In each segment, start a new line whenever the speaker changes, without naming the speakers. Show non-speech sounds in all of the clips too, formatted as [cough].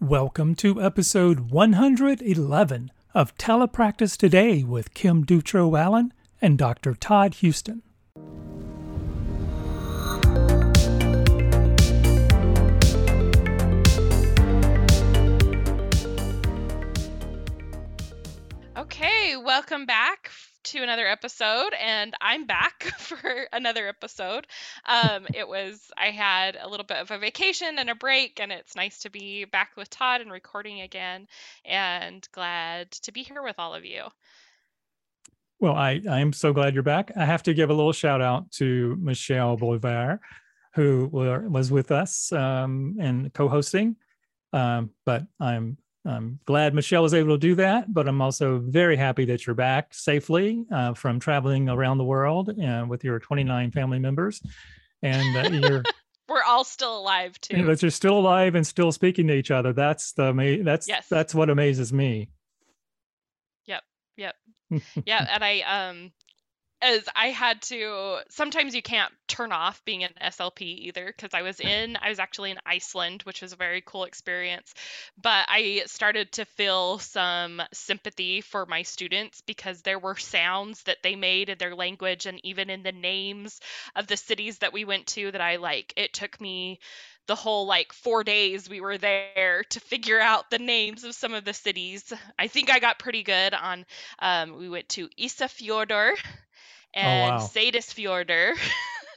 Welcome to episode 111 of Telepractice Today with Kim Dutro Allen and Dr. Todd Houston.
Okay, welcome back to another episode, and I'm back [laughs] for another episode. Um, it was, I had a little bit of a vacation and a break, and it's nice to be back with Todd and recording again, and glad to be here with all of you.
Well, I, I'm so glad you're back. I have to give a little shout out to Michelle Bolivar, who were, was with us um, and co hosting. Um, but I'm I'm glad Michelle was able to do that, but I'm also very happy that you're back safely uh, from traveling around the world uh, with your 29 family members, and uh, you're. [laughs]
We're all still alive too.
But you're still alive and still speaking to each other. That's the that's yes. that's what amazes me.
Yep. Yep. [laughs] yeah, and I um as I had to sometimes you can't turn off being an SLP either because I was in I was actually in Iceland which was a very cool experience but I started to feel some sympathy for my students because there were sounds that they made in their language and even in the names of the cities that we went to that I like it took me the whole like four days we were there to figure out the names of some of the cities. I think I got pretty good on. Um, we went to Isafjordur, and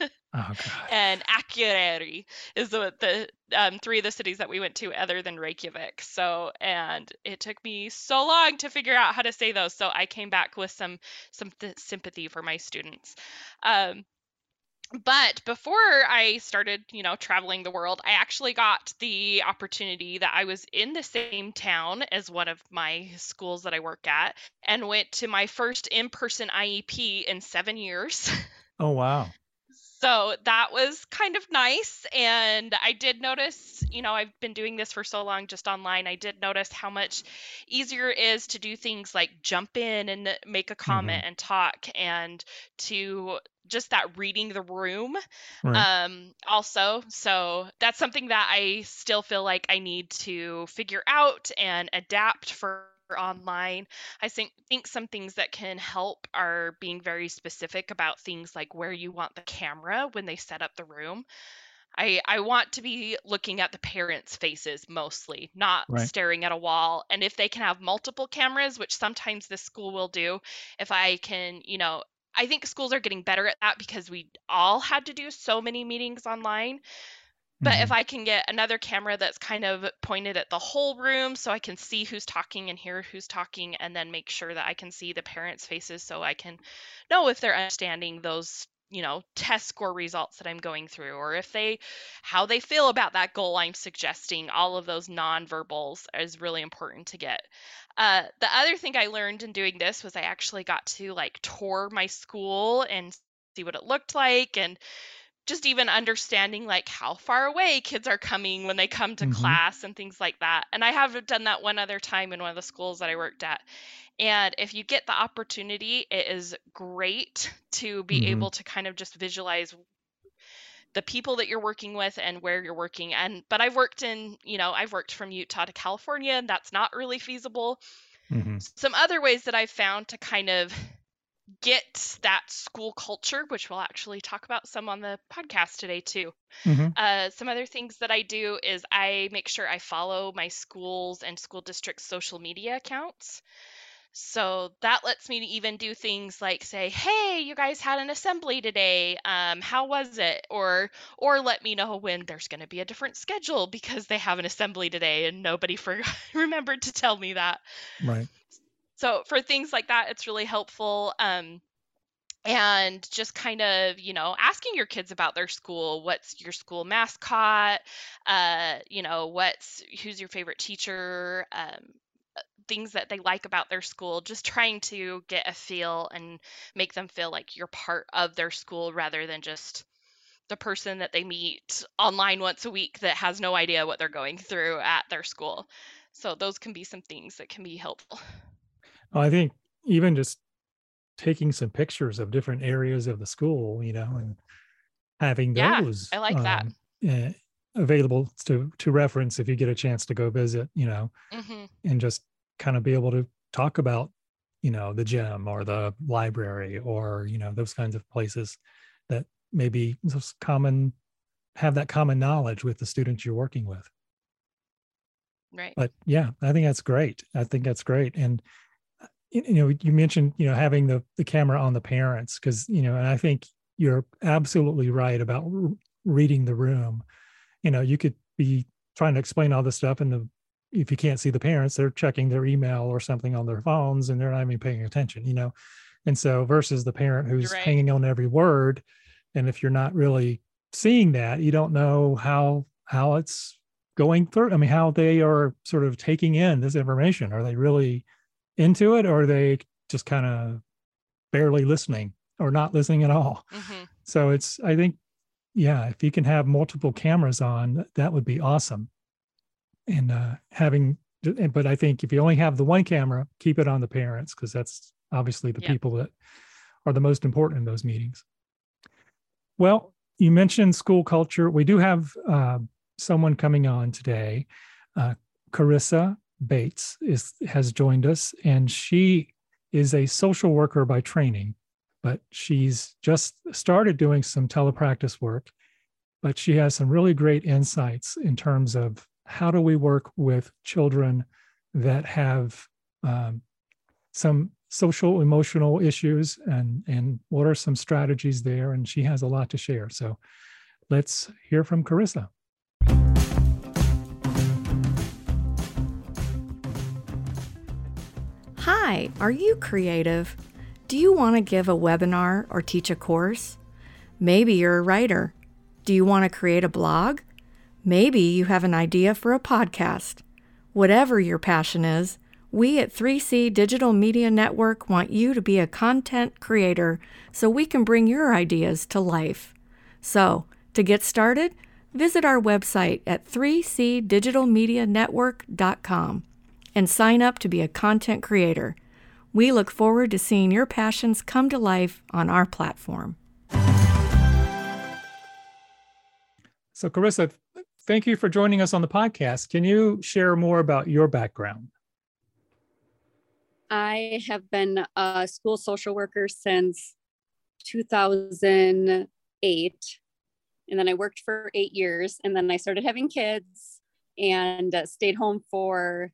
[laughs] oh, wow. Oh, and Akureyri is the the um, three of the cities that we went to other than Reykjavik. So and it took me so long to figure out how to say those. So I came back with some some th- sympathy for my students. Um, but before I started, you know, traveling the world, I actually got the opportunity that I was in the same town as one of my schools that I work at and went to my first in person IEP in seven years. [laughs]
Oh, wow.
So that was kind of nice. And I did notice, you know, I've been doing this for so long just online. I did notice how much easier it is to do things like jump in and make a comment mm-hmm. and talk and to just that reading the room right. um also so that's something that i still feel like i need to figure out and adapt for online i think think some things that can help are being very specific about things like where you want the camera when they set up the room I, I want to be looking at the parents' faces mostly, not right. staring at a wall. And if they can have multiple cameras, which sometimes this school will do, if I can, you know, I think schools are getting better at that because we all had to do so many meetings online. But mm-hmm. if I can get another camera that's kind of pointed at the whole room so I can see who's talking and hear who's talking, and then make sure that I can see the parents' faces so I can know if they're understanding those you know test score results that i'm going through or if they how they feel about that goal i'm suggesting all of those nonverbals is really important to get uh, the other thing I learned in doing this was I actually got to like tour my school and see what it looked like and just even understanding like how far away kids are coming when they come to mm-hmm. class and things like that. And I have done that one other time in one of the schools that I worked at. And if you get the opportunity, it is great to be mm-hmm. able to kind of just visualize the people that you're working with and where you're working and but i've worked in you know i've worked from utah to california and that's not really feasible mm-hmm. some other ways that i've found to kind of get that school culture which we'll actually talk about some on the podcast today too mm-hmm. uh, some other things that i do is i make sure i follow my schools and school districts social media accounts so that lets me even do things like say, "Hey, you guys had an assembly today. Um, how was it?" Or or let me know when there's going to be a different schedule because they have an assembly today and nobody [laughs] forgot remembered to tell me that.
Right.
So for things like that, it's really helpful. Um, and just kind of you know asking your kids about their school what's your school mascot uh you know what's who's your favorite teacher um things that they like about their school, just trying to get a feel and make them feel like you're part of their school rather than just the person that they meet online once a week that has no idea what they're going through at their school. So those can be some things that can be helpful. [laughs]
Well, I think even just taking some pictures of different areas of the school, you know, and having those.
Yeah, I like um, that.
Eh, available to to reference if you get a chance to go visit you know
hmm
and just kind of be able to talk about you know the gym or the library or you know those kinds of places that maybe just common have that common knowledge with the students you're working with
Right.
but yeah i think that's great i think that's great and uh, you know you mentioned you know having the the camera on the parents because you know and i think you're absolutely right about r- reading the room. You know you could be trying to explain all this stuff and the if you can't see the parents they're checking their email or something on their phones and they're not even paying attention you know? And so versus the parent who's
right.
hanging on every word and if you're not really seeing that you don't know how how it's going through i mean how they are sort of taking in this information. Are they really into it or are they just kind of barely listening or not listening at all.
Hmm
so it's i think yeah if you can have multiple cameras on that would be awesome. And uh having but i think if you only have the one camera keep it on the parents because that's obviously the
Yep.
people that are the most important in those meetings. Well you mentioned school culture. We do have uh, someone coming on today uh, carissa bates is has joined us and she is a social worker by training but she's just started doing some telepractice work but she has some really great insights in terms of how do we work with children that have um, some social emotional issues and and what are some strategies there and she has a lot to share. So let's hear from carissa
Hi, are you creative? Do you want to give a webinar or teach a course? Maybe you're a writer. Do you want to create a blog? Maybe you have an idea for a podcast. Whatever your passion is, we at 3C Digital Media Network want you to be a content creator so we can bring your ideas to life. So, to get started, visit our website at 3cdigitalmedianetwork.com and sign up to be a content creator. We look forward to seeing your passions come to life on our platform.
so carissa thank you for joining us on the podcast can you share more about your background
I have been a school social worker since 2008. And then I worked for eight years. And then I started having kids and uh, stayed home for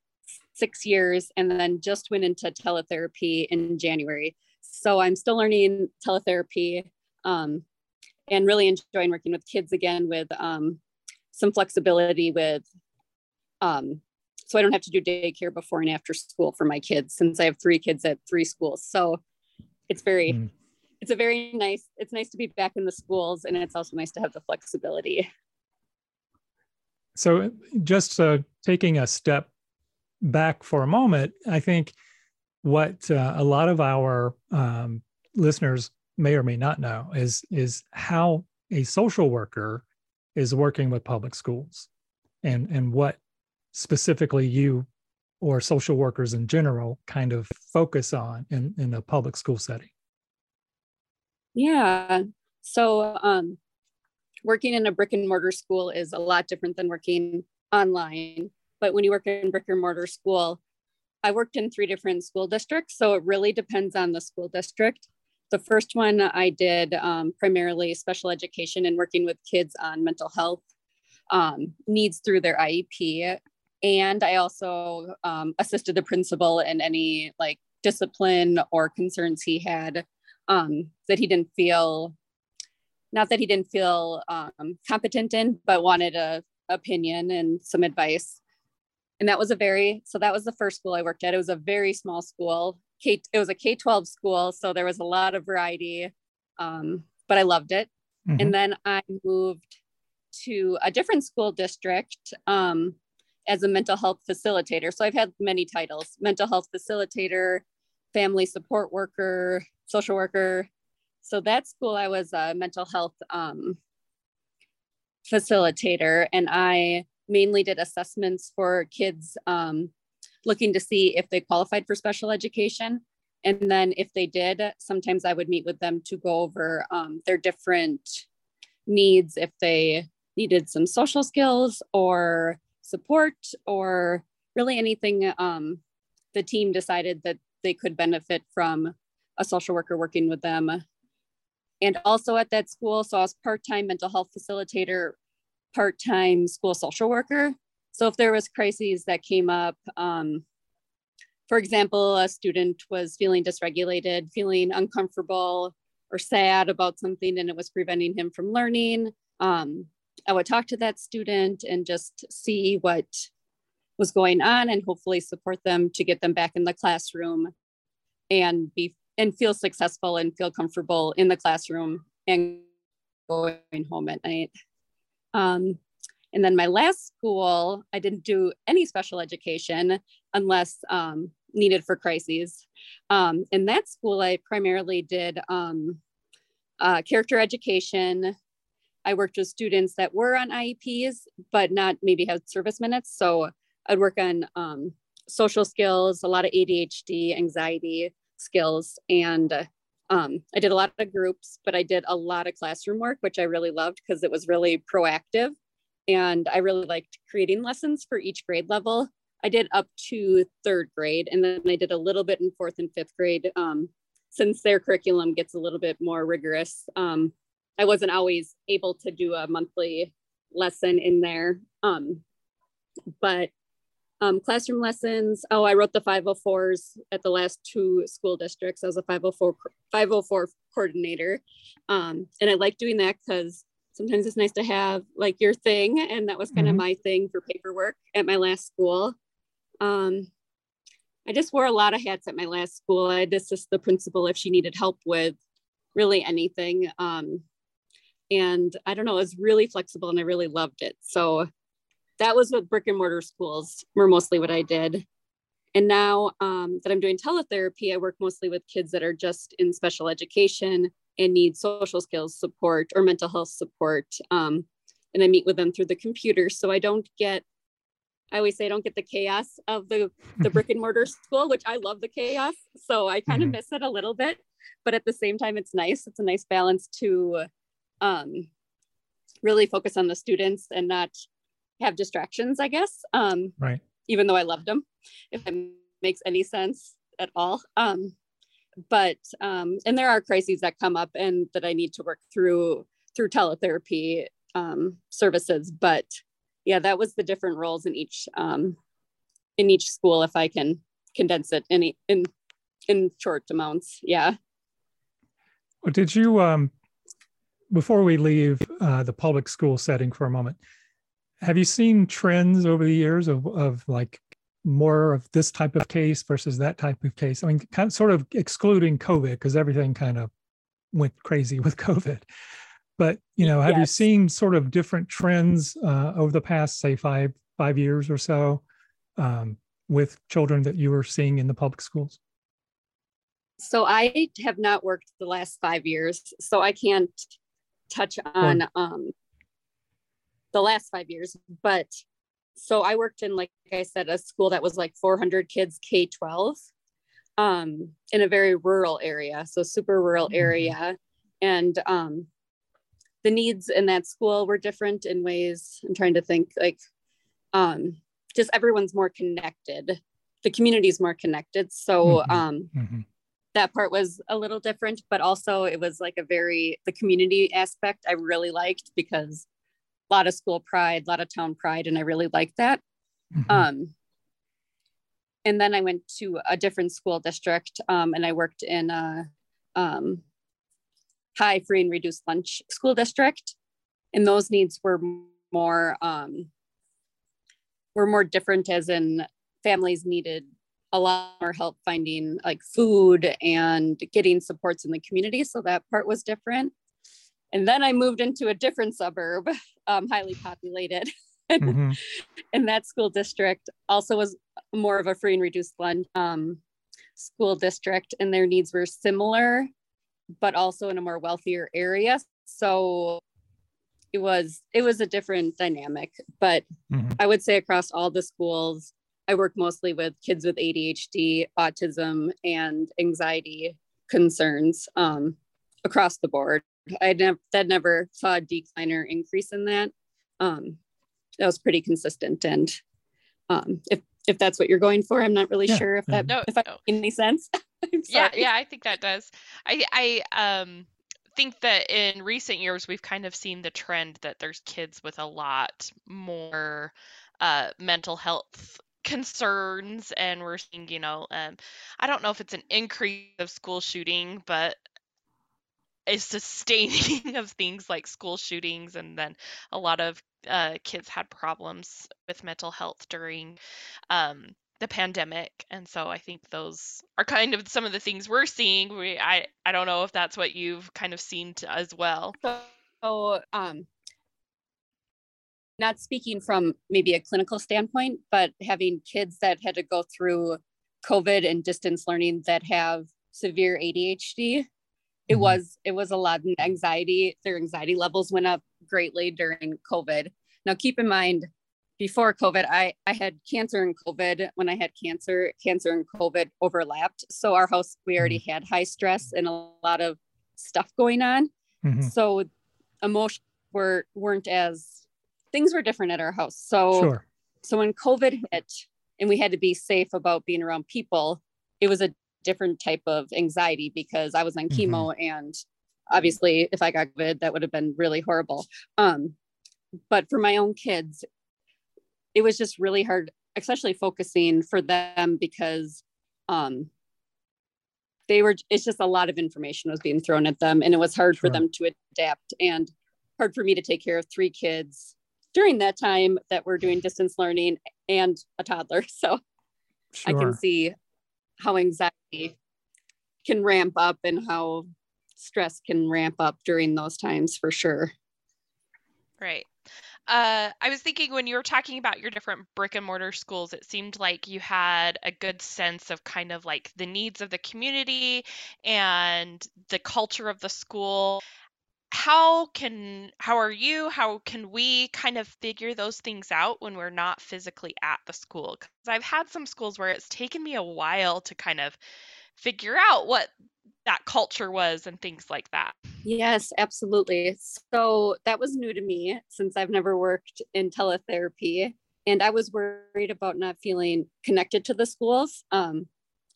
six years and then just went into teletherapy in January. So I'm still learning teletherapy um, and really enjoying working with kids again with um, some flexibility with um, so I don't have to do daycare before and after school for my kids since I have three kids at three schools. So it's very,
Mm.
it's a very nice, it's nice to be back in the schools and it's also nice to have the flexibility.
So, just uh, taking a step back for a moment, I think what uh, a lot of our um, listeners may or may not know is is how a social worker is working with public schools, and and what specifically you or social workers in general kind of focus on in in a public school setting.
Yeah. So um, working in a brick and mortar school is a lot different than working online. But when you work in brick and mortar school, I worked in three different school districts. So it really depends on the school district. The first one I did um, primarily special education and working with kids on mental health um, needs through their IEP. And I also um, assisted the principal in any like discipline or concerns he had um, that he didn't feel, not that he didn't feel um, competent in, but wanted a opinion and some advice. And that was a very, so that was the first school I worked at. It was a very small school. K, it was a K 12 school. So there was a lot of variety, um, but I loved it.
Mhm.
And then I moved to a different school district um, as a mental health facilitator. So I've had many titles mental health facilitator, family support worker, social worker. So that school, I was a mental health um, facilitator, and I mainly did assessments for kids um, looking to see if they qualified for special education. And then if they did, sometimes I would meet with them to go over um, their different needs if they needed some social skills or support or really anything um, the team decided that they could benefit from a social worker working with them. And also at that school, so I was part-time mental health facilitator, part-time school social worker. So if there was crises that came up, um, for example, a student was feeling dysregulated, feeling uncomfortable or sad about something and it was preventing him from learning, um, I would talk to that student and just see what was going on and hopefully support them to get them back in the classroom and be and feel successful and feel comfortable in the classroom and going home at night. Um, and then my last school, I didn't do any special education unless um, needed for crises. Um, in that school, I primarily did um, uh, character education. I worked with students that were on IEPs, but not maybe had service minutes. So I'd work on um, social skills, a lot of ADHD, anxiety skills, and um, I did a lot of groups, but I did a lot of classroom work, which I really loved because it was really proactive. And I really liked creating lessons for each grade level. I did up to third grade, and then I did a little bit in fourth and fifth grade um, since their curriculum gets a little bit more rigorous. Um, I wasn't always able to do a monthly lesson in there. Um, but um, classroom lessons. Oh, I wrote the 504s at the last two school districts. I was a 504 504 coordinator, um, and I like doing that because sometimes it's nice to have like your thing, and that was kind mm-hmm. of my thing for paperwork at my last school. Um, I just wore a lot of hats at my last school. I'd assist the principal if she needed help with really anything. Um, and I don't know, it was really flexible and I really loved it. So that was what brick and mortar schools were mostly what I did. And now um, that I'm doing teletherapy, I work mostly with kids that are just in special education and need social skills support or mental health support. Um, and I meet with them through the computer. So I don't get I always say I don't get the chaos of the the brick and mortar [laughs] school, which I love the chaos. So I kind of mm-hmm. miss it a little bit, but at the same time, it's nice. It's a nice balance to um, really focus on the students and not have distractions. I guess. Um,
right.
Even though I loved them, if it makes any sense at all. Um, but um, and there are crises that come up and that I need to work through through teletherapy um, services, but yeah, that was the different roles in each um, in each school. If I can condense it in in in short amounts, yeah.
Well, did you um, before we leave uh, the public school setting for a moment? Have you seen trends over the years of of like more of this type of case versus that type of case? I mean, kind of sort of excluding COVID because everything kind of went crazy [laughs] with COVID. But you know, have yes. you seen sort of different trends uh, over the past, say, five five years or so, um, with children that you were seeing in the public schools?
So I have not worked the last five years, so I can't touch on um, the last five years. But so I worked in, like I said, a school that was like 400 kids, K 12, um, in a very rural area, so super rural mm-hmm. area, and um, the needs in that school were different in ways i'm trying to think like um just everyone's more connected the community's more connected so mm-hmm. um mm-hmm. that part was a little different but also it was like a very the community aspect i really liked because a lot of school pride a lot of town pride and i really liked that mm-hmm. um and then i went to a different school district um, and i worked in a um, high free and reduced lunch school district. And those needs were more um, were more different as in families needed a lot more help finding like food and getting supports in the community. So that part was different. And then I moved into a different suburb, [laughs] um, highly populated. [laughs] mm-hmm. and that school district also was more of a free and reduced lunch um, school district, and their needs were similar but also in a more wealthier area. So it was it was a different dynamic. But mm-hmm. I would say across all the schools, I work mostly with kids with ADHD, autism, and anxiety concerns um, across the board. I never that never saw a decline or increase in that. um, that was pretty consistent. And um, if if that's what you're going for, I'm not really
Yeah,
sure if that
No,
if I
no.
make any sense. [laughs]
Yeah, yeah, I think that does. I I um think that in recent years we've kind of seen the trend that there's kids with a lot more uh mental health concerns and we're seeing, you know, um I don't know if it's an increase of school shooting, but a sustaining [laughs] of things like school shootings and then a lot of uh, kids had problems with mental health during um, the pandemic and so i think those are kind of some of the things we're seeing. We i i don't know if that's what you've kind of seen to, as well.
So, um, not speaking from maybe a clinical standpoint, but having kids that had to go through COVID and distance learning that have severe ADHD, it
Mhm.
was it was a lot of anxiety. Their anxiety levels went up greatly during COVID. Now, keep in mind, before COVID, I I had cancer and COVID. When I had cancer, cancer and COVID overlapped. So our house, we already had high stress and a lot of stuff going on
Mhm.
so emotions were weren't as things were different at our house so
Sure.
so when covid hit and we had to be safe about being around people it was a different type of anxiety because i was on
Mhm.
chemo and obviously if i got covid that would have been really horrible. Um but for my own kids it was just really hard especially focusing for them because um they were it's just a lot of information was being thrown at them and it was hard for them to adapt and hard for me to take care of three kids during that time that we're doing distance learning and a toddler. [laughs] So i can see how anxiety can ramp up and how stress can ramp up during those times for sure
Right. Uh, I was thinking when you were talking about your different brick and mortar schools, it seemed like you had a good sense of kind of like the needs of the community and the culture of the school. How can, how are you, how can we kind of figure those things out when we're not physically at the school? Because I've had some schools where it's taken me a while to kind of figure out what that culture was and things like that.
Yes, absolutely. So that was new to me since I've never worked in teletherapy. And I was worried about not feeling connected to the schools. Um,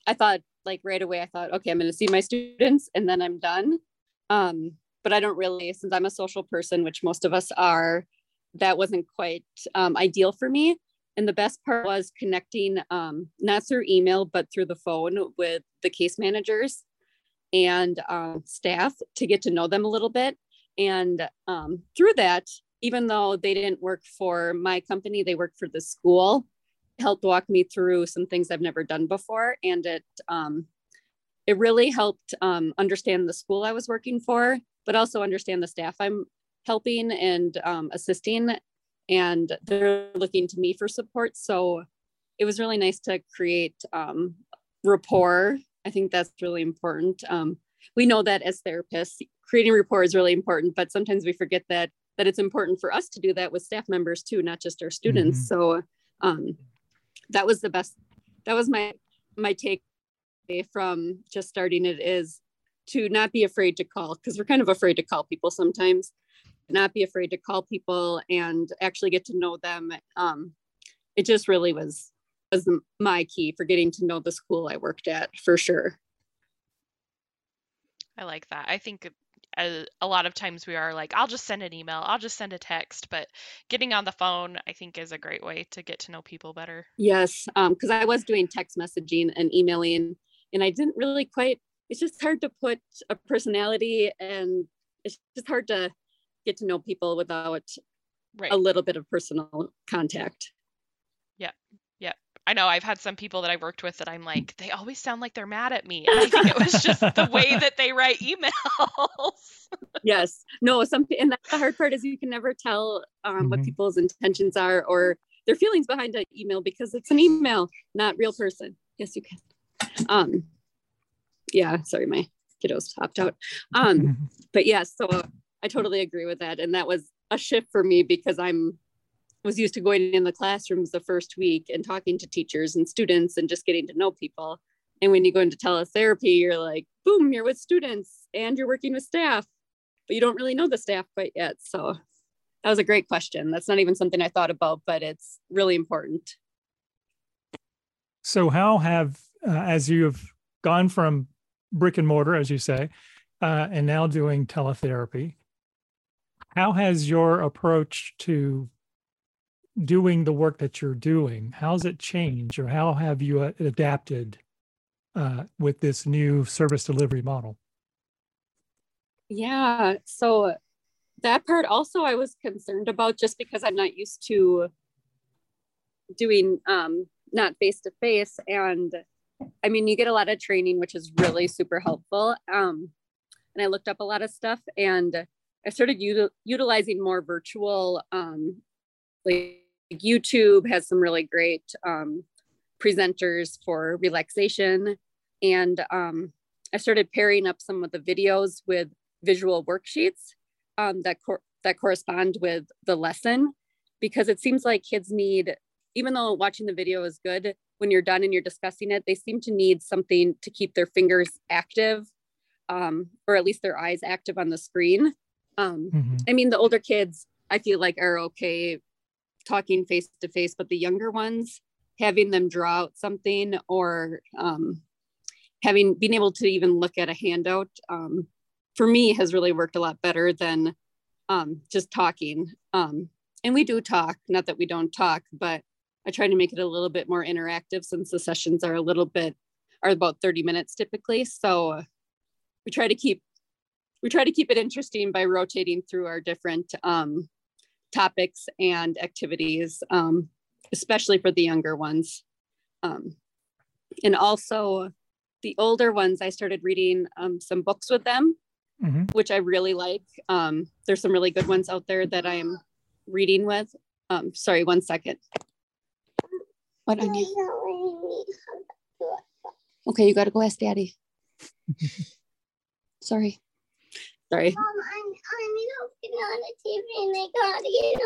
I thought, like, right away, I thought, okay, I'm going to see my students and then I'm done. Um, but I don't really, since I'm a social person, which most of us are, that wasn't quite um, ideal for me. And the best part was connecting, um, not through email, but through the phone with the case managers and um, staff to get to know them a little bit. And um, through that, even though they didn't work for my company, they worked for the school, helped walk me through some things I've never done before. And it, um, it really helped um, understand the school I was working for, but also understand the staff I'm helping and um, assisting. And they're looking to me for support. So it was really nice to create um, rapport I think that's really important. Um, we know that as therapists, creating rapport is really important, but sometimes we forget that that it's important for us to do that with staff members too, not just our students.
Mhm.
So um, that was the best. That was my my take from just starting it is to not be afraid to call because we're kind of afraid to call people sometimes. Not be afraid to call people and actually get to know them. Um, it just really was was my key for getting to know the school I worked at for sure.
I like that. I think a, a lot of times we are like, I'll just send an email, I'll just send a text, but getting on the phone, I think, is a great way to get to know people better.
Yes, because I was doing text messaging and emailing, and I didn't really quite. It's just hard to put a personality, and it's just hard to get to know people without
Right.
a little bit of personal contact. Yeah. Yeah.
I know I've had some people that I've worked with that I'm like, they always sound like they're mad at me. And I think it was just the way [laughs] that they write emails.
yes, no, some and that's the hard part is you can never tell um, what
Mhm.
people's intentions are or their feelings behind an email because it's an email, not real person. Yes, you can. Um, yeah, sorry, my kiddos popped out. Um, [laughs] but yes, so I totally agree with that. And that was a shift for me because I'm was used to going in the classrooms the first week and talking to teachers and students and just getting to know people. And when you go into teletherapy, you're like, boom, you're with students and you're working with staff, but you don't really know the staff quite yet. So that was a great question. That's not even something I thought about, but it's really important.
So, how have, uh, as you have gone from brick and mortar, as you say, uh, and now doing teletherapy, how has your approach to doing the work that you're doing, how's it changed or how have you uh, adapted uh, with this new service delivery model?
Yeah, so that part also I was concerned about just because I'm not used to doing um, not face to face. And I mean, you get a lot of training, which is really super helpful. Um, and I looked up a lot of stuff and I started util- utilizing more virtual, um, like YouTube has some really great um, presenters for relaxation. And um, I started pairing up some of the videos with visual worksheets um, that, cor- that correspond with the lesson because it seems like kids need, even though watching the video is good, when you're done and you're discussing it, they seem to need something to keep their fingers active um, or at least their eyes active on the screen. Um, mm-hmm. I mean, the older kids, I feel like are okay talking face to face, but the younger ones, having them draw out something or um, having being able to even look at a handout um, for me has really worked a lot better than um, just talking. Um, and we do talk, not that we don't talk, but I try to make it a little bit more interactive since the sessions are a little bit are about 30 minutes typically. So we try to keep we try to keep it interesting by rotating through our different um, topics and activities, um, especially for the younger ones. Um, and also the older ones, I started reading um, some books with them, mm-hmm. which I really like. Um, there's some really good ones out there that I'm reading with. Um, sorry, one second. What I need? Okay, you got to go ask daddy. [laughs] sorry. Sorry. Mom, I'm, I'm looking on the TV and I gotta get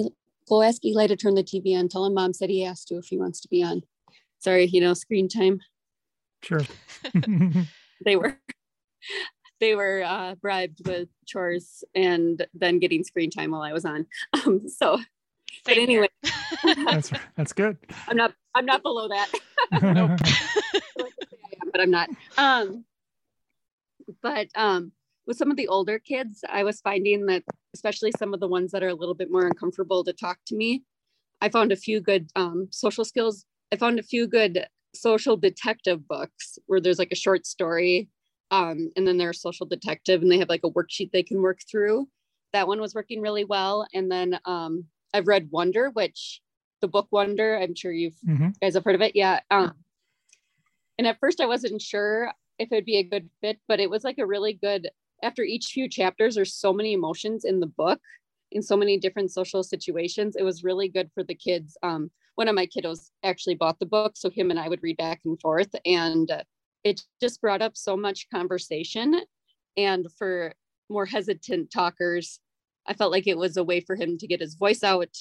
on. [laughs] Go ask Eli to turn the TV on. Tell him mom said he asked to if he wants to be on. Sorry, you know, screen time.
Sure. [laughs]
they were they were uh, bribed with chores and then getting screen time while I was on. Um, so, Same but anyway,
that's that's good. [laughs]
I'm not I'm not below that. [laughs] but I'm not. Um, but um, with some of the older kids, I was finding that, especially some of the ones that are a little bit more uncomfortable to talk to me, I found a few good um, social skills. I found a few good social detective books where there's like a short story um, and then there's a social detective and they have like a worksheet they can work through. That one was working really well. And then um, I've read Wonder, which the book Wonder, I'm sure you've mm-hmm. guys have heard of it. Yeah. Um, and at first I wasn't sure if it'd be a good fit, but it was like a really good after each few chapters, there's so many emotions in the book in so many different social situations. It was really good for the kids. Um, one of my kiddos actually bought the book, so him and I would read back and forth, and it just brought up so much conversation. And for more hesitant talkers, I felt like it was a way for him to get his voice out.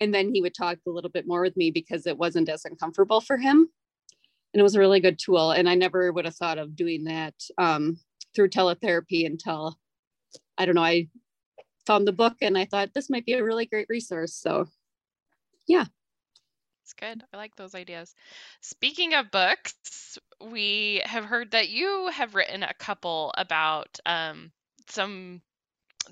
And then he would talk a little bit more with me because it wasn't as uncomfortable for him and it was a really good tool. And I never would have thought of doing that um, through teletherapy until I don't know. I found the book and I thought this might be a really great resource. So, yeah.
It's good. I like those ideas. Speaking of books, we have heard that you have written a couple about um, some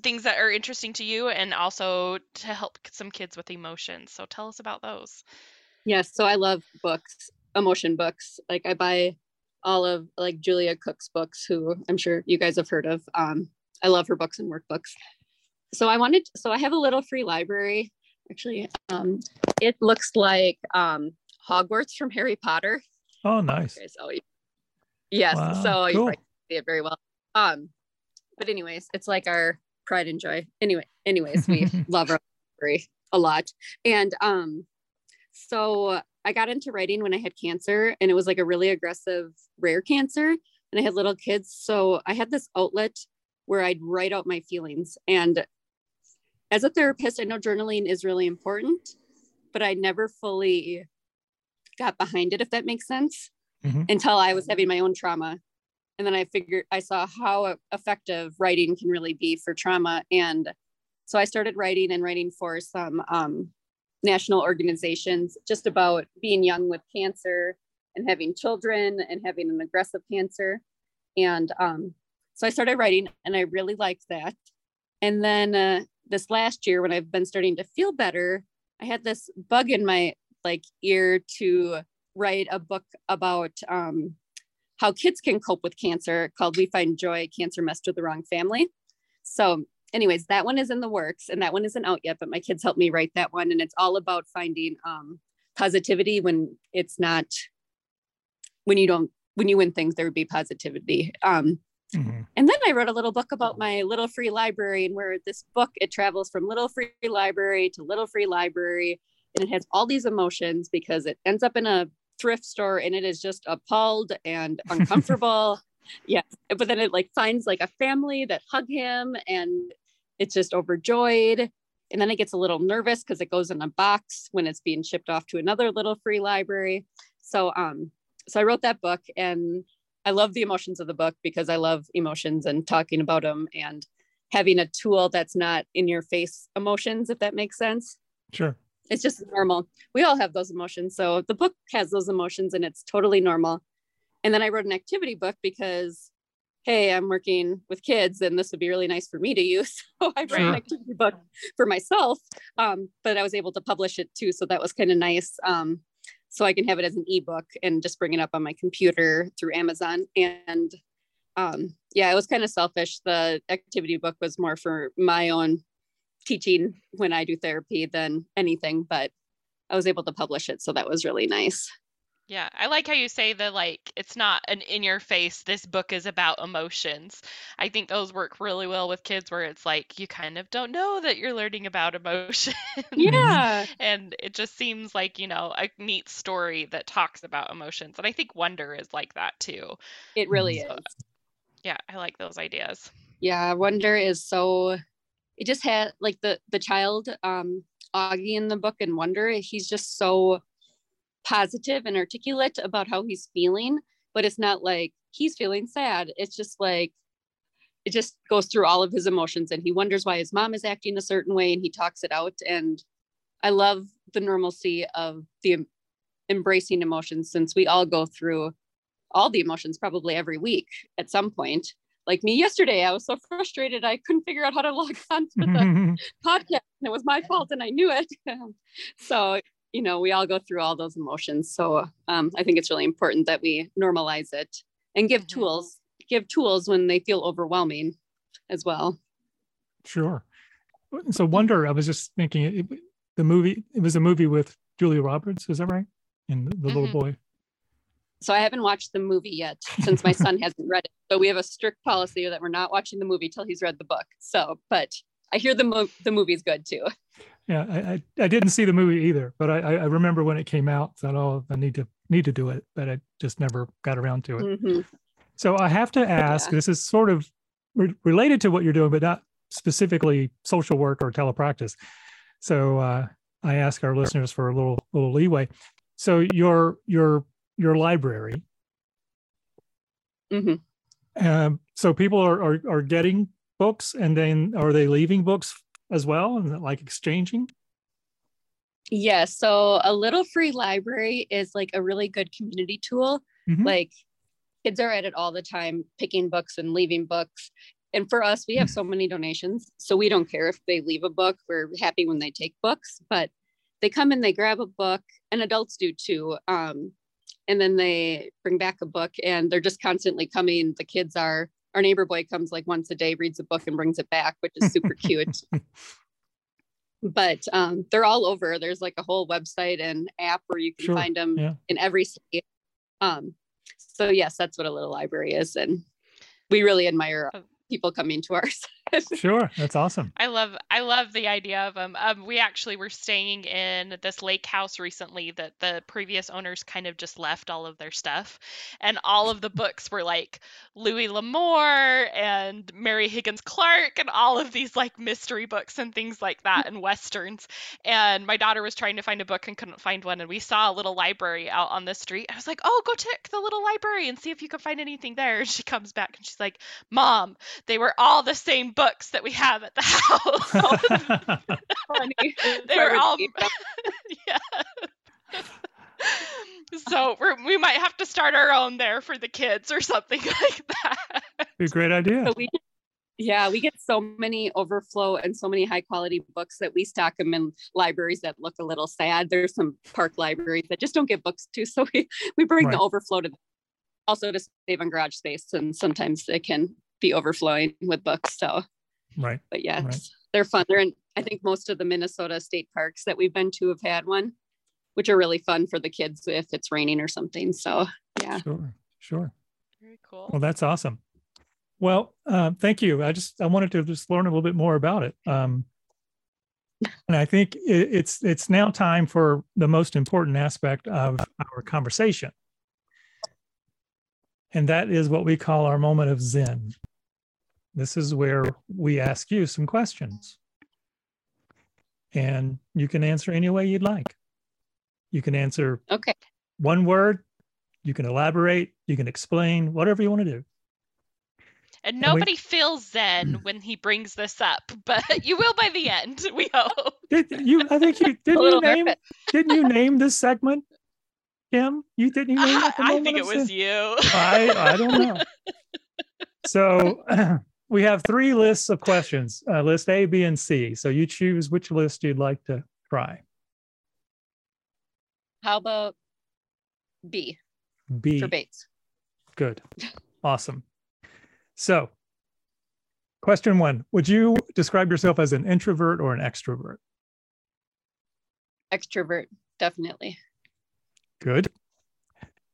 things that are interesting to you and also to help some kids with emotions. So tell us about those.
Yes, so I love books emotion books. Like I buy all of like Julia Cook's books, who I'm sure you guys have heard of. Um, I love her books and workbooks. So I wanted, so I have a little free library. Actually, um, it looks like um, Hogwarts from Harry Potter.
Oh, nice.
Okay, so yes, wow, so cool. you see it very well. Um, but anyways, it's like our pride and joy. Anyway, anyways, we [laughs] love our library a lot, and um, so I got into writing when I had cancer and it was like a really aggressive rare cancer and I had little kids. So I had this outlet where I'd write out my feelings. And as a therapist, I know journaling is really important, but I never fully got behind it, if that makes sense, mm-hmm. until I was having my own trauma. And then I figured I saw how effective writing can really be for trauma. And So I started writing and writing for some um, national organizations just about being young with cancer and having children and having an aggressive cancer. And um, so I started writing and I really liked that. And then uh, this last year, when I've been starting to feel better, I had this bug in my like ear to write a book about um, how kids can cope with cancer called We Find Joy Cancer Messed with the Wrong Family. So, anyways, that one is in the works and that one isn't out yet, but my kids helped me write that one. And it's all about finding um, positivity when it's not, when you don't, when you win things, there would be positivity. Um, mm-hmm. And then I wrote a little book about my little free library and where this book, it travels from little free library to little free library. And it has all these emotions because it ends up in a thrift store and it is just appalled and [laughs] uncomfortable. yes. But then it like finds like a family that hug him and it's just overjoyed. And then it gets a little nervous because it goes in a box when it's being shipped off to another little free library. So um so I wrote that book and I love the emotions of the book because I love emotions and talking about them and having a tool that's not in your face emotions, if that makes sense.
Sure
it's just normal. We all have those emotions. So the book has those emotions and it's totally normal. And then I wrote an activity book because, hey, I'm working with kids and this would be really nice for me to use. [laughs] So I wrote sure. an activity book for myself, um, but I was able to publish it too. So that was kind of nice. Um, so I can have it as an ebook and just bring it up on my computer through Amazon. And um, yeah, it was kind of selfish. The activity book was more for my own teaching when I do therapy than anything, but I was able to publish it. So that was really nice.
Yeah, I like how you say the like it's not an in your face this book is about emotions. I think those work really well with kids where it's like you kind of don't know that you're learning about emotion. [laughs]
Yeah. [laughs]
and it just seems like, you know, a neat story that talks about emotions. And I think Wonder is like that too.
It really so, is.
Yeah, I like those ideas.
Yeah, Wonder is so it just had like the the child um Auggie in the book and wonder he's just so positive and articulate about how he's feeling but it's not like he's feeling sad. It's just like it just goes through all of his emotions and he wonders why his mom is acting a certain way and he talks it out. And i love the normalcy of the embracing emotions since we all go through all the emotions probably every week at some point like me yesterday, I was so frustrated I couldn't figure out how to log [laughs] on to the [laughs] podcast. And it was my fault and I knew it. [laughs] so, you know, we all go through all those emotions. So um, I think it's really important that we normalize it and give mm-hmm. tools, give tools when they feel overwhelming as well.
Sure. So Wonder, I was just thinking it, the movie, it was a movie with Julia Roberts, is that right? And the, the mm-hmm. little boy.
So I haven't watched the movie yet since my son [laughs] hasn't read it. So we have a strict policy that we're not watching the movie till he's read the book. So, but I hear the mo- the movie's good too.
Yeah, I, I, I didn't see the movie either, but I I remember when it came out. Thought, oh, I need to need to do it, but I just never got around to it. Mm-hmm. So I have to ask. Yeah. This is sort of re- related to what you're doing, but not specifically social work or telepractice. So uh, I ask our listeners for a little little leeway. So your your your library.
Mm-hmm.
Um, so people are, are are getting books, and then are they leaving books as well, and like exchanging?
Yes. Yeah, so a little free library is like a really good community tool. Mm-hmm. Like kids are at it all the time, picking books and leaving books. And for us, we have so many donations. So we don't care if they leave a book. We're happy when they take books, but they come and they grab a book, and adults do too. Um, and then they bring back a book and they're just constantly coming the kids are our neighbor boy comes like once a day reads a book and brings it back which is super cute [laughs] but um, they're all over there's like a whole website and app where you can sure. find them yeah. in every state um, so yes that's what a little library is and we really admire oh. people coming to ours [laughs] [laughs]
sure, that's awesome.
I love I love the idea of them. Um, we actually were staying in this lake house recently that the previous owners kind of just left all of their stuff, and all of the books were like Louis L'Amour and Mary Higgins Clark and all of these like mystery books and things like that and westerns. And my daughter was trying to find a book and couldn't find one, and we saw a little library out on the street. I was like, "Oh, go check the little library and see if you can find anything there." And she comes back and she's like, "Mom, they were all the same books that we have at the house. [laughs] they were all [laughs] yeah. so we're, we might have to start our own there for the kids or something [laughs] like that.
Be a great idea.
So we, yeah, we get so many overflow and so many high quality books that we stock them in libraries that look a little sad. There's some park libraries that just don't get books too, so we we bring
Right.
the overflow to them. also to save on garage space, and sometimes it can be overflowing with books. So,
Right.
but yes,
Right.
they're fun. They're in. I think most of the Minnesota state parks that we've been to have had one, which are really fun for the kids if it's raining or something. So, yeah.
Sure. Sure.
Very cool.
Well, that's awesome. Well, uh, thank you. I just I wanted to just learn a little bit more about it. Um, and I think it, it's it's now time for the most important aspect of our conversation, and that is what we call our moment of Zen. This is where we ask you some questions, and you can answer any way you'd like. You can answer
Okay.
one word. You can elaborate. You can explain whatever you want to do.
And
we-
nobody feels zen [clears throat] when he brings this up, but [laughs] you will by the end, we hope.
Did you? I think you [laughs] didn't. You name?
nervous.
Didn't you name this segment, Kim? You didn't you name
I,
it? [laughs]
I think it was
sin?
you.
I I don't know. So [clears throat] we have three lists of questions: uh, list A, B, and C. So you choose which list you'd like to try.
How about B
B.
for Bates?
Good. Awesome. So, question one: Would you describe yourself as an introvert or an extrovert?
Extrovert, definitely.
Good.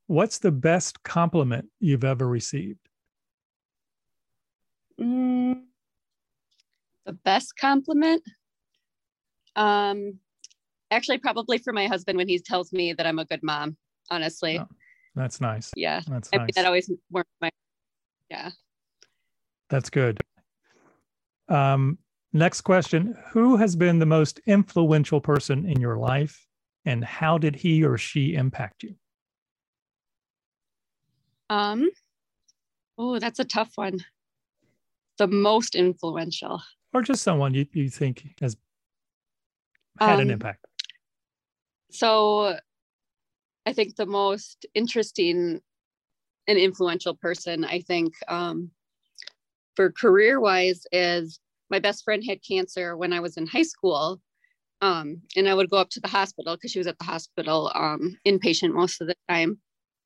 What's the best compliment you've ever received?
Mm, the best compliment? Um, actually, probably for my husband when he tells me that I'm a good mom. Honestly,
Oh, That's nice.
yeah.
That's
I mean,
nice.
that always warms my. Yeah.
That's good. Um, next question Who has been the most influential person in your life, and how did he or she impact you?
Um. Oh, that's a tough one. The most influential.
Or just someone you, you think has had an
Um,
impact?
So, I think the most interesting and influential person, I think, um, for career wise, is my best friend had cancer when I was in high school. Um, and I would go up to the hospital because she was at the hospital um, inpatient most of the time.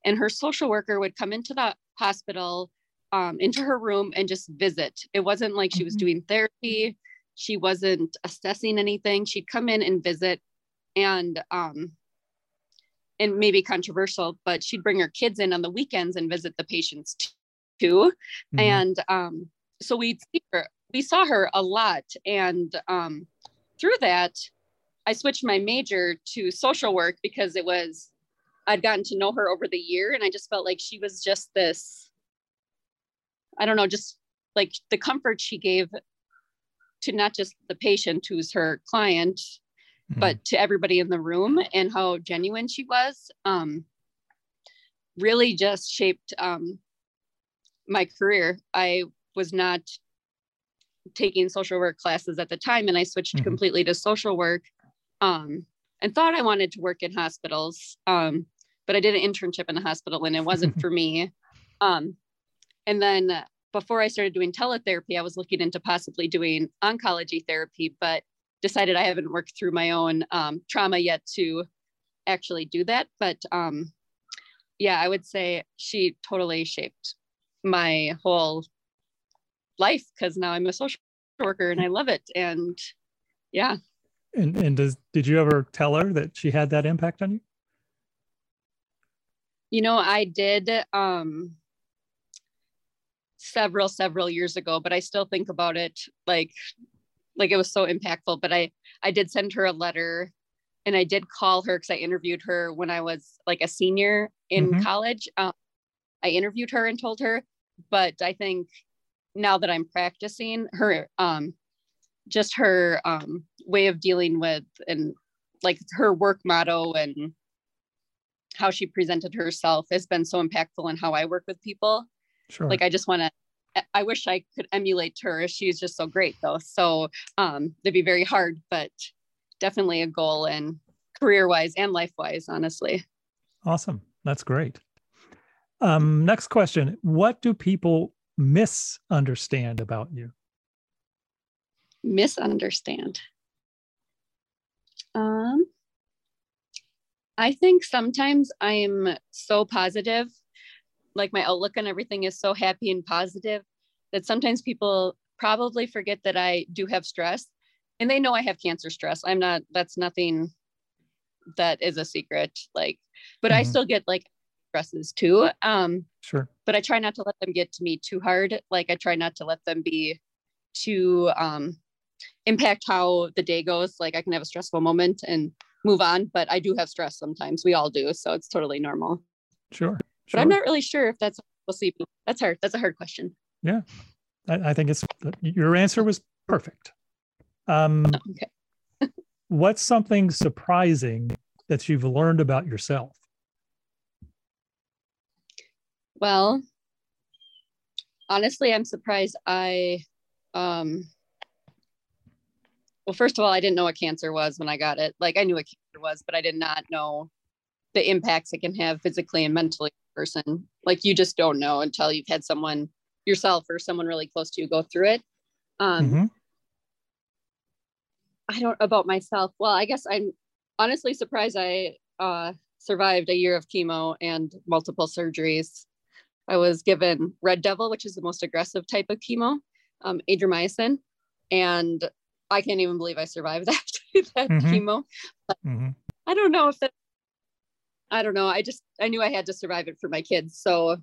And her social worker would come into the hospital, um, into her room, and just visit. It wasn't like she was
Mhm.
doing therapy, she wasn't assessing anything. She'd come in and visit and um and maybe controversial but she'd bring her kids in on the weekends and visit the patients too
Mhm.
and um so we'd see her we saw her a lot and um through that i switched my major to social work because it was i'd gotten to know her over the year and i just felt like she was just this i don't know just like the comfort she gave to not just the patient who's her client
Mhm.
but to everybody in the room and how genuine she was um, really just shaped um, my career. I was not taking social work classes at the time and I switched
Mhm.
completely to social work um, and thought I wanted to work in hospitals. Um, but I did an internship in a hospital and it wasn't [laughs] for me. Um, and then before I started doing teletherapy, I was looking into possibly doing oncology therapy, but decided I haven't worked through my own um, trauma yet to actually do that. But um, yeah, I would say she totally shaped my whole life because now I'm a social worker and I love it. And yeah,
and and does did you ever tell her that she had that impact on you?
you know, I did um, several, several years ago, but I still think about it like like it was so impactful. But I I did send her a letter and I did call her because I interviewed her when I was like a senior in
Mhm.
college. Um, I interviewed her and told her, but I think now that I'm practicing her, um, just her um, way of dealing with and like her work motto and how she presented herself has been so impactful in how I work with people.
Sure.
Like I just want to I wish I could emulate her. She's just so great though. So um, it'd be very hard, but definitely a goal and career wise and life wise, honestly.
Awesome. That's great. Um, next question What do people misunderstand about you?
Misunderstand. Um, I think sometimes I'm so positive, like my outlook on everything is so happy and positive that sometimes people probably forget that I do have stress and they know I have cancer stress. I'm not, that's nothing that is a secret. Like, but mm-hmm. I still get like stresses too. Um,
sure.
But I try not to let them get to me too hard. Like, I try not to let them be too, um, impact how the day goes. Like, I can have a stressful moment and move on, but I do have stress sometimes. We all do. So it's totally normal.
Sure.
But I'm not really sure if that's, see. That's hard. That's a hard question.
Yeah. I, I think it's, your answer was perfect. Um, [laughs] okay. [laughs] what's something surprising that you've learned about yourself?
Well, honestly, I'm surprised I, um, well, first of all, I didn't know what cancer was when I got it. Like I knew what cancer was, but I did not know the impacts it can have physically and mentally person. Like you just don't know until you've had someone yourself or someone really close to you go through it. Um, mm-hmm. I don't about myself. Well, I guess I'm honestly surprised I uh, survived a year of chemo and multiple surgeries. I was given Red Devil, which is the most aggressive type of chemo, um, adriamycin, and I can't even believe I survived [laughs] that, that mm-hmm. chemo. Mm-hmm. I don't know if that. I don't know. I just I knew I had to survive it for my kids, so I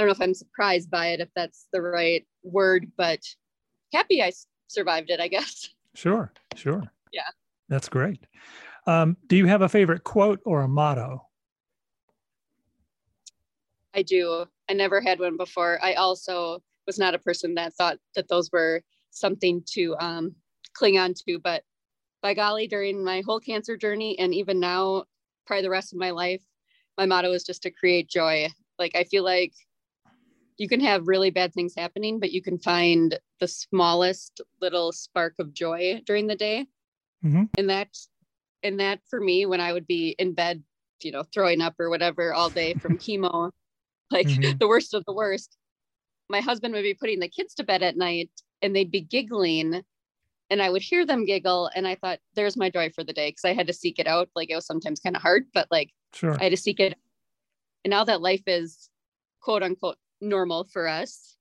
don't know if I'm surprised by it, if that's the right word, but happy I survived it, I guess. [laughs]
Sure, sure.
Yeah.
That's great. Um, do you have a favorite quote or a motto?
I do. I never had one before. I also was not a person that thought that those were something to um, cling on to, but by golly, during my whole cancer journey and even now, probably the rest of my life, my motto is just to create joy. Like I feel like you can have really bad things happening, but you can find the smallest little spark of joy during the day. Mm-hmm. And that's and that for me, when I would be in bed, you know, throwing up or whatever all day from [laughs] chemo, like mm-hmm. the worst of the worst, my husband would be putting the kids to bed at night and they'd be giggling and I would hear them giggle. And I thought, there's my joy for the day. Cause I had to seek it out. Like it was sometimes kind of hard, but like sure. I had to seek it. And now that life is quote unquote normal for us.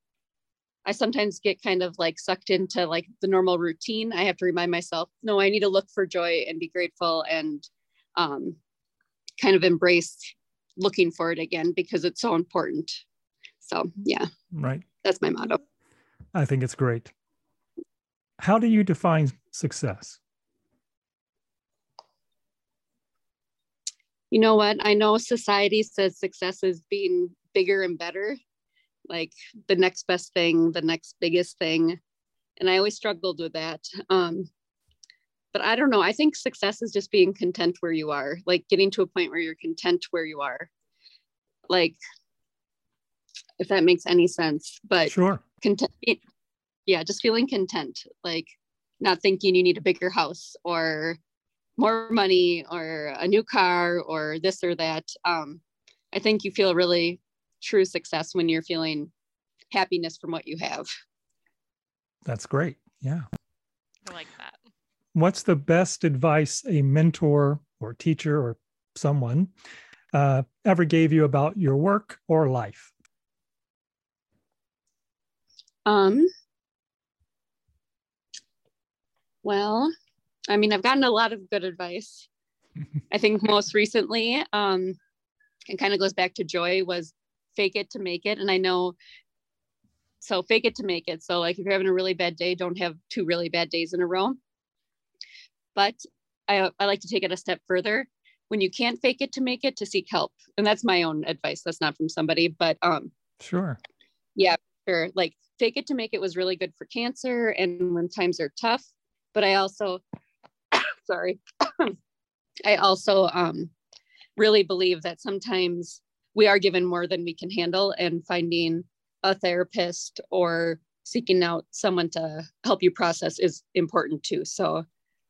I sometimes get kind of like sucked into like the normal routine. I have to remind myself, no, I need to look for joy and be grateful and um, kind of embrace looking for it again because it's so important. So, yeah.
Right.
That's my motto.
I think it's great. How do you define success?
You know what? I know society says success is being bigger and better, like the next best thing, the next biggest thing. And I always struggled with that. Um, but I don't know. I think success is just being content where you are, like getting to a point where you're content where you are. Like, if that makes any sense, but
sure.
Content, yeah, just feeling content, like not thinking you need a bigger house or more money or a new car or this or that. Um, I think you feel really true success when you're feeling happiness from what you have.
That's great. Yeah.
I like that.
What's the best advice a mentor or teacher or someone uh, ever gave you about your work or life?
Um, well, I mean, I've gotten a lot of good advice. [laughs] I think most recently, um, it kind of goes back to joy was fake it to make it. And I know, so fake it to make it. So, like, if you're having a really bad day, don't have two really bad days in a row. But I, I like to take it a step further. When you can't fake it to make it, to seek help. And that's my own advice. That's not from somebody, but um,
sure.
Yeah, sure. Like, fake it to make it was really good for cancer and when times are tough. But I also, [coughs] sorry, [coughs] I also um, really believe that sometimes we are given more than we can handle and finding a therapist or seeking out someone to help you process is important too. So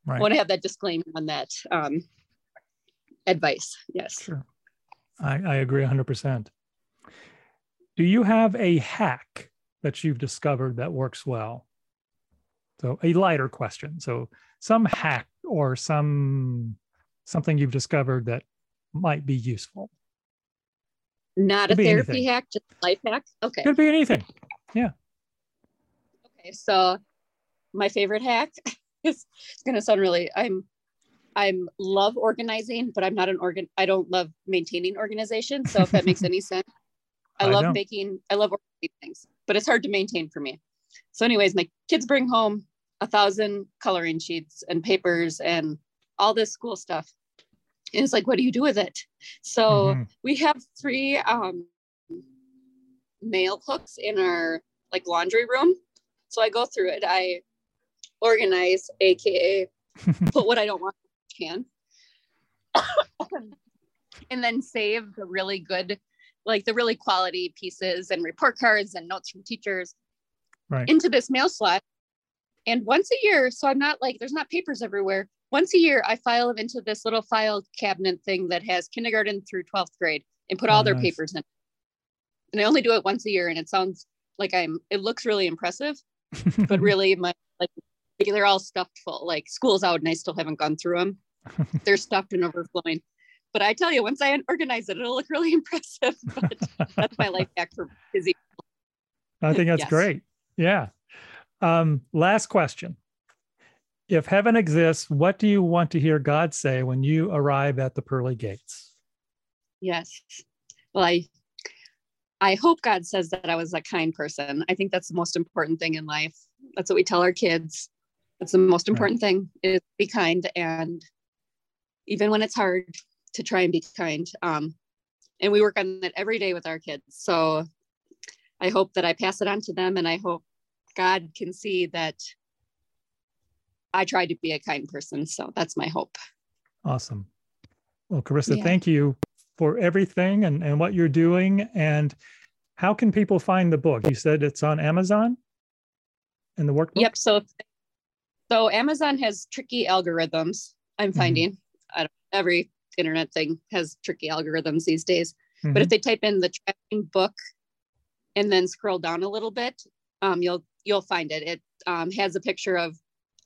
right. I want to have that disclaimer on that um, advice. Yes.
Sure. I, I agree 100%. Do you have a hack that you've discovered that works well? So a lighter question. So some hack or some something you've discovered that might be useful.
Not Could a therapy anything. hack, just life hack. Okay.
Could be anything. Yeah.
Okay, so my favorite hack [laughs] is it's going to sound really. I'm I'm love organizing, but I'm not an organ. I don't love maintaining organization. So if that makes [laughs] any sense, I, I love know. making. I love organizing things, but it's hard to maintain for me. So, anyways, my kids bring home a thousand coloring sheets and papers and all this school stuff. And it's like, what do you do with it? So mm-hmm. we have three um, nail hooks in our like laundry room. So I go through it. I organize, aka [laughs] put what I don't want can. [coughs] and then save the really good, like the really quality pieces and report cards and notes from teachers right. into this mail slot. And once a year, so I'm not like, there's not papers everywhere. Once a year, I file them into this little file cabinet thing that has kindergarten through 12th grade and put oh, all oh, their nice. papers in. And I only do it once a year. And it sounds like I'm, it looks really impressive, [laughs] but really my, like, they're all stuffed full. Like school's out and I still haven't gone through them. [laughs] they're stuffed and overflowing. But I tell you, once I organize it, it'll look really [laughs] impressive. But that's my life hack for busy.
I think that's yes. great. Yeah. Um, last question. If heaven exists, what do you want to hear God say when you arrive at the pearly gates?
Yes. Well, I I hope God says that I was a kind person. I think that's the most important thing in life. That's what we tell our kids. That's the most important right. thing is be kind and even when it's hard to try and be kind. Um, and we work on that every day with our kids. So I hope that I pass it on to them and I hope God can see that I tried to be a kind person. So that's my hope.
Awesome. Well, Carissa, yeah. thank you for everything and, and what you're doing. And how can people find the book? You said it's on Amazon and the workbook?
Yep. So, so Amazon has tricky algorithms, I'm mm-hmm. finding. Mm-hmm every internet thing has tricky algorithms these days. Mm-hmm. But if mm-hmm. they type in the traveling book and then scroll down a little bit, um, you'll you'll find it. It um, has a picture of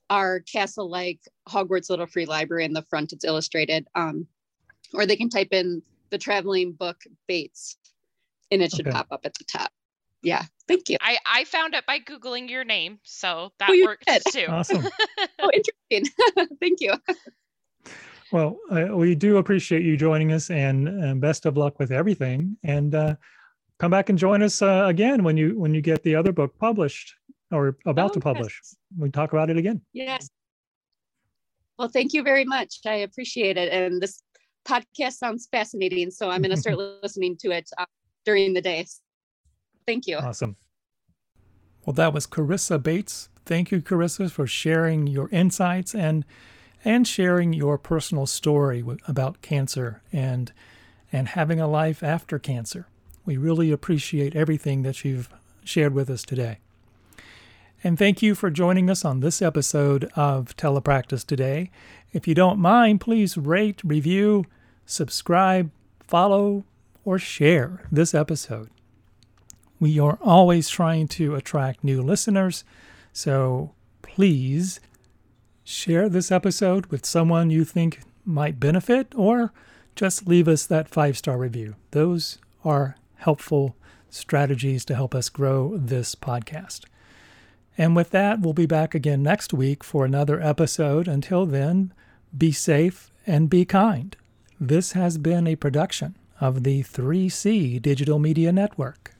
our castle-like Hogwarts Little Free Library in the front. It's illustrated. Um, or they can type in the traveling book Bates, and it should okay. pop up at the top. Yeah, thank you.
I I found it by googling your name, so that oh, worked did. too.
Awesome. [laughs]
oh, interesting. [laughs] thank you.
Well, uh, we do appreciate you joining us, and, and best of luck with everything. And uh, come back and join us uh, again when you when you get the other book published or about oh, to publish. Yes. We talk about it again.
Yes. Well, thank you very much. I appreciate it, and this podcast sounds fascinating. So I'm going to start [laughs] listening to it uh, during the day. Thank you.
Awesome. Well, that was Carissa Bates. Thank you, Carissa, for sharing your insights and and sharing your personal story about cancer and and having a life after cancer. We really appreciate everything that you've shared with us today. And thank you for joining us on this episode of Telepractice Today. If you don't mind, please rate, review, subscribe, follow, or share this episode. We are always trying to attract new listeners, so please share this episode with someone you think might benefit, or just leave us that five star review. Those are helpful strategies to help us grow this podcast. And with that, we'll be back again next week for another episode. Until then, be safe and be kind. This has been a production of the 3C Digital Media Network.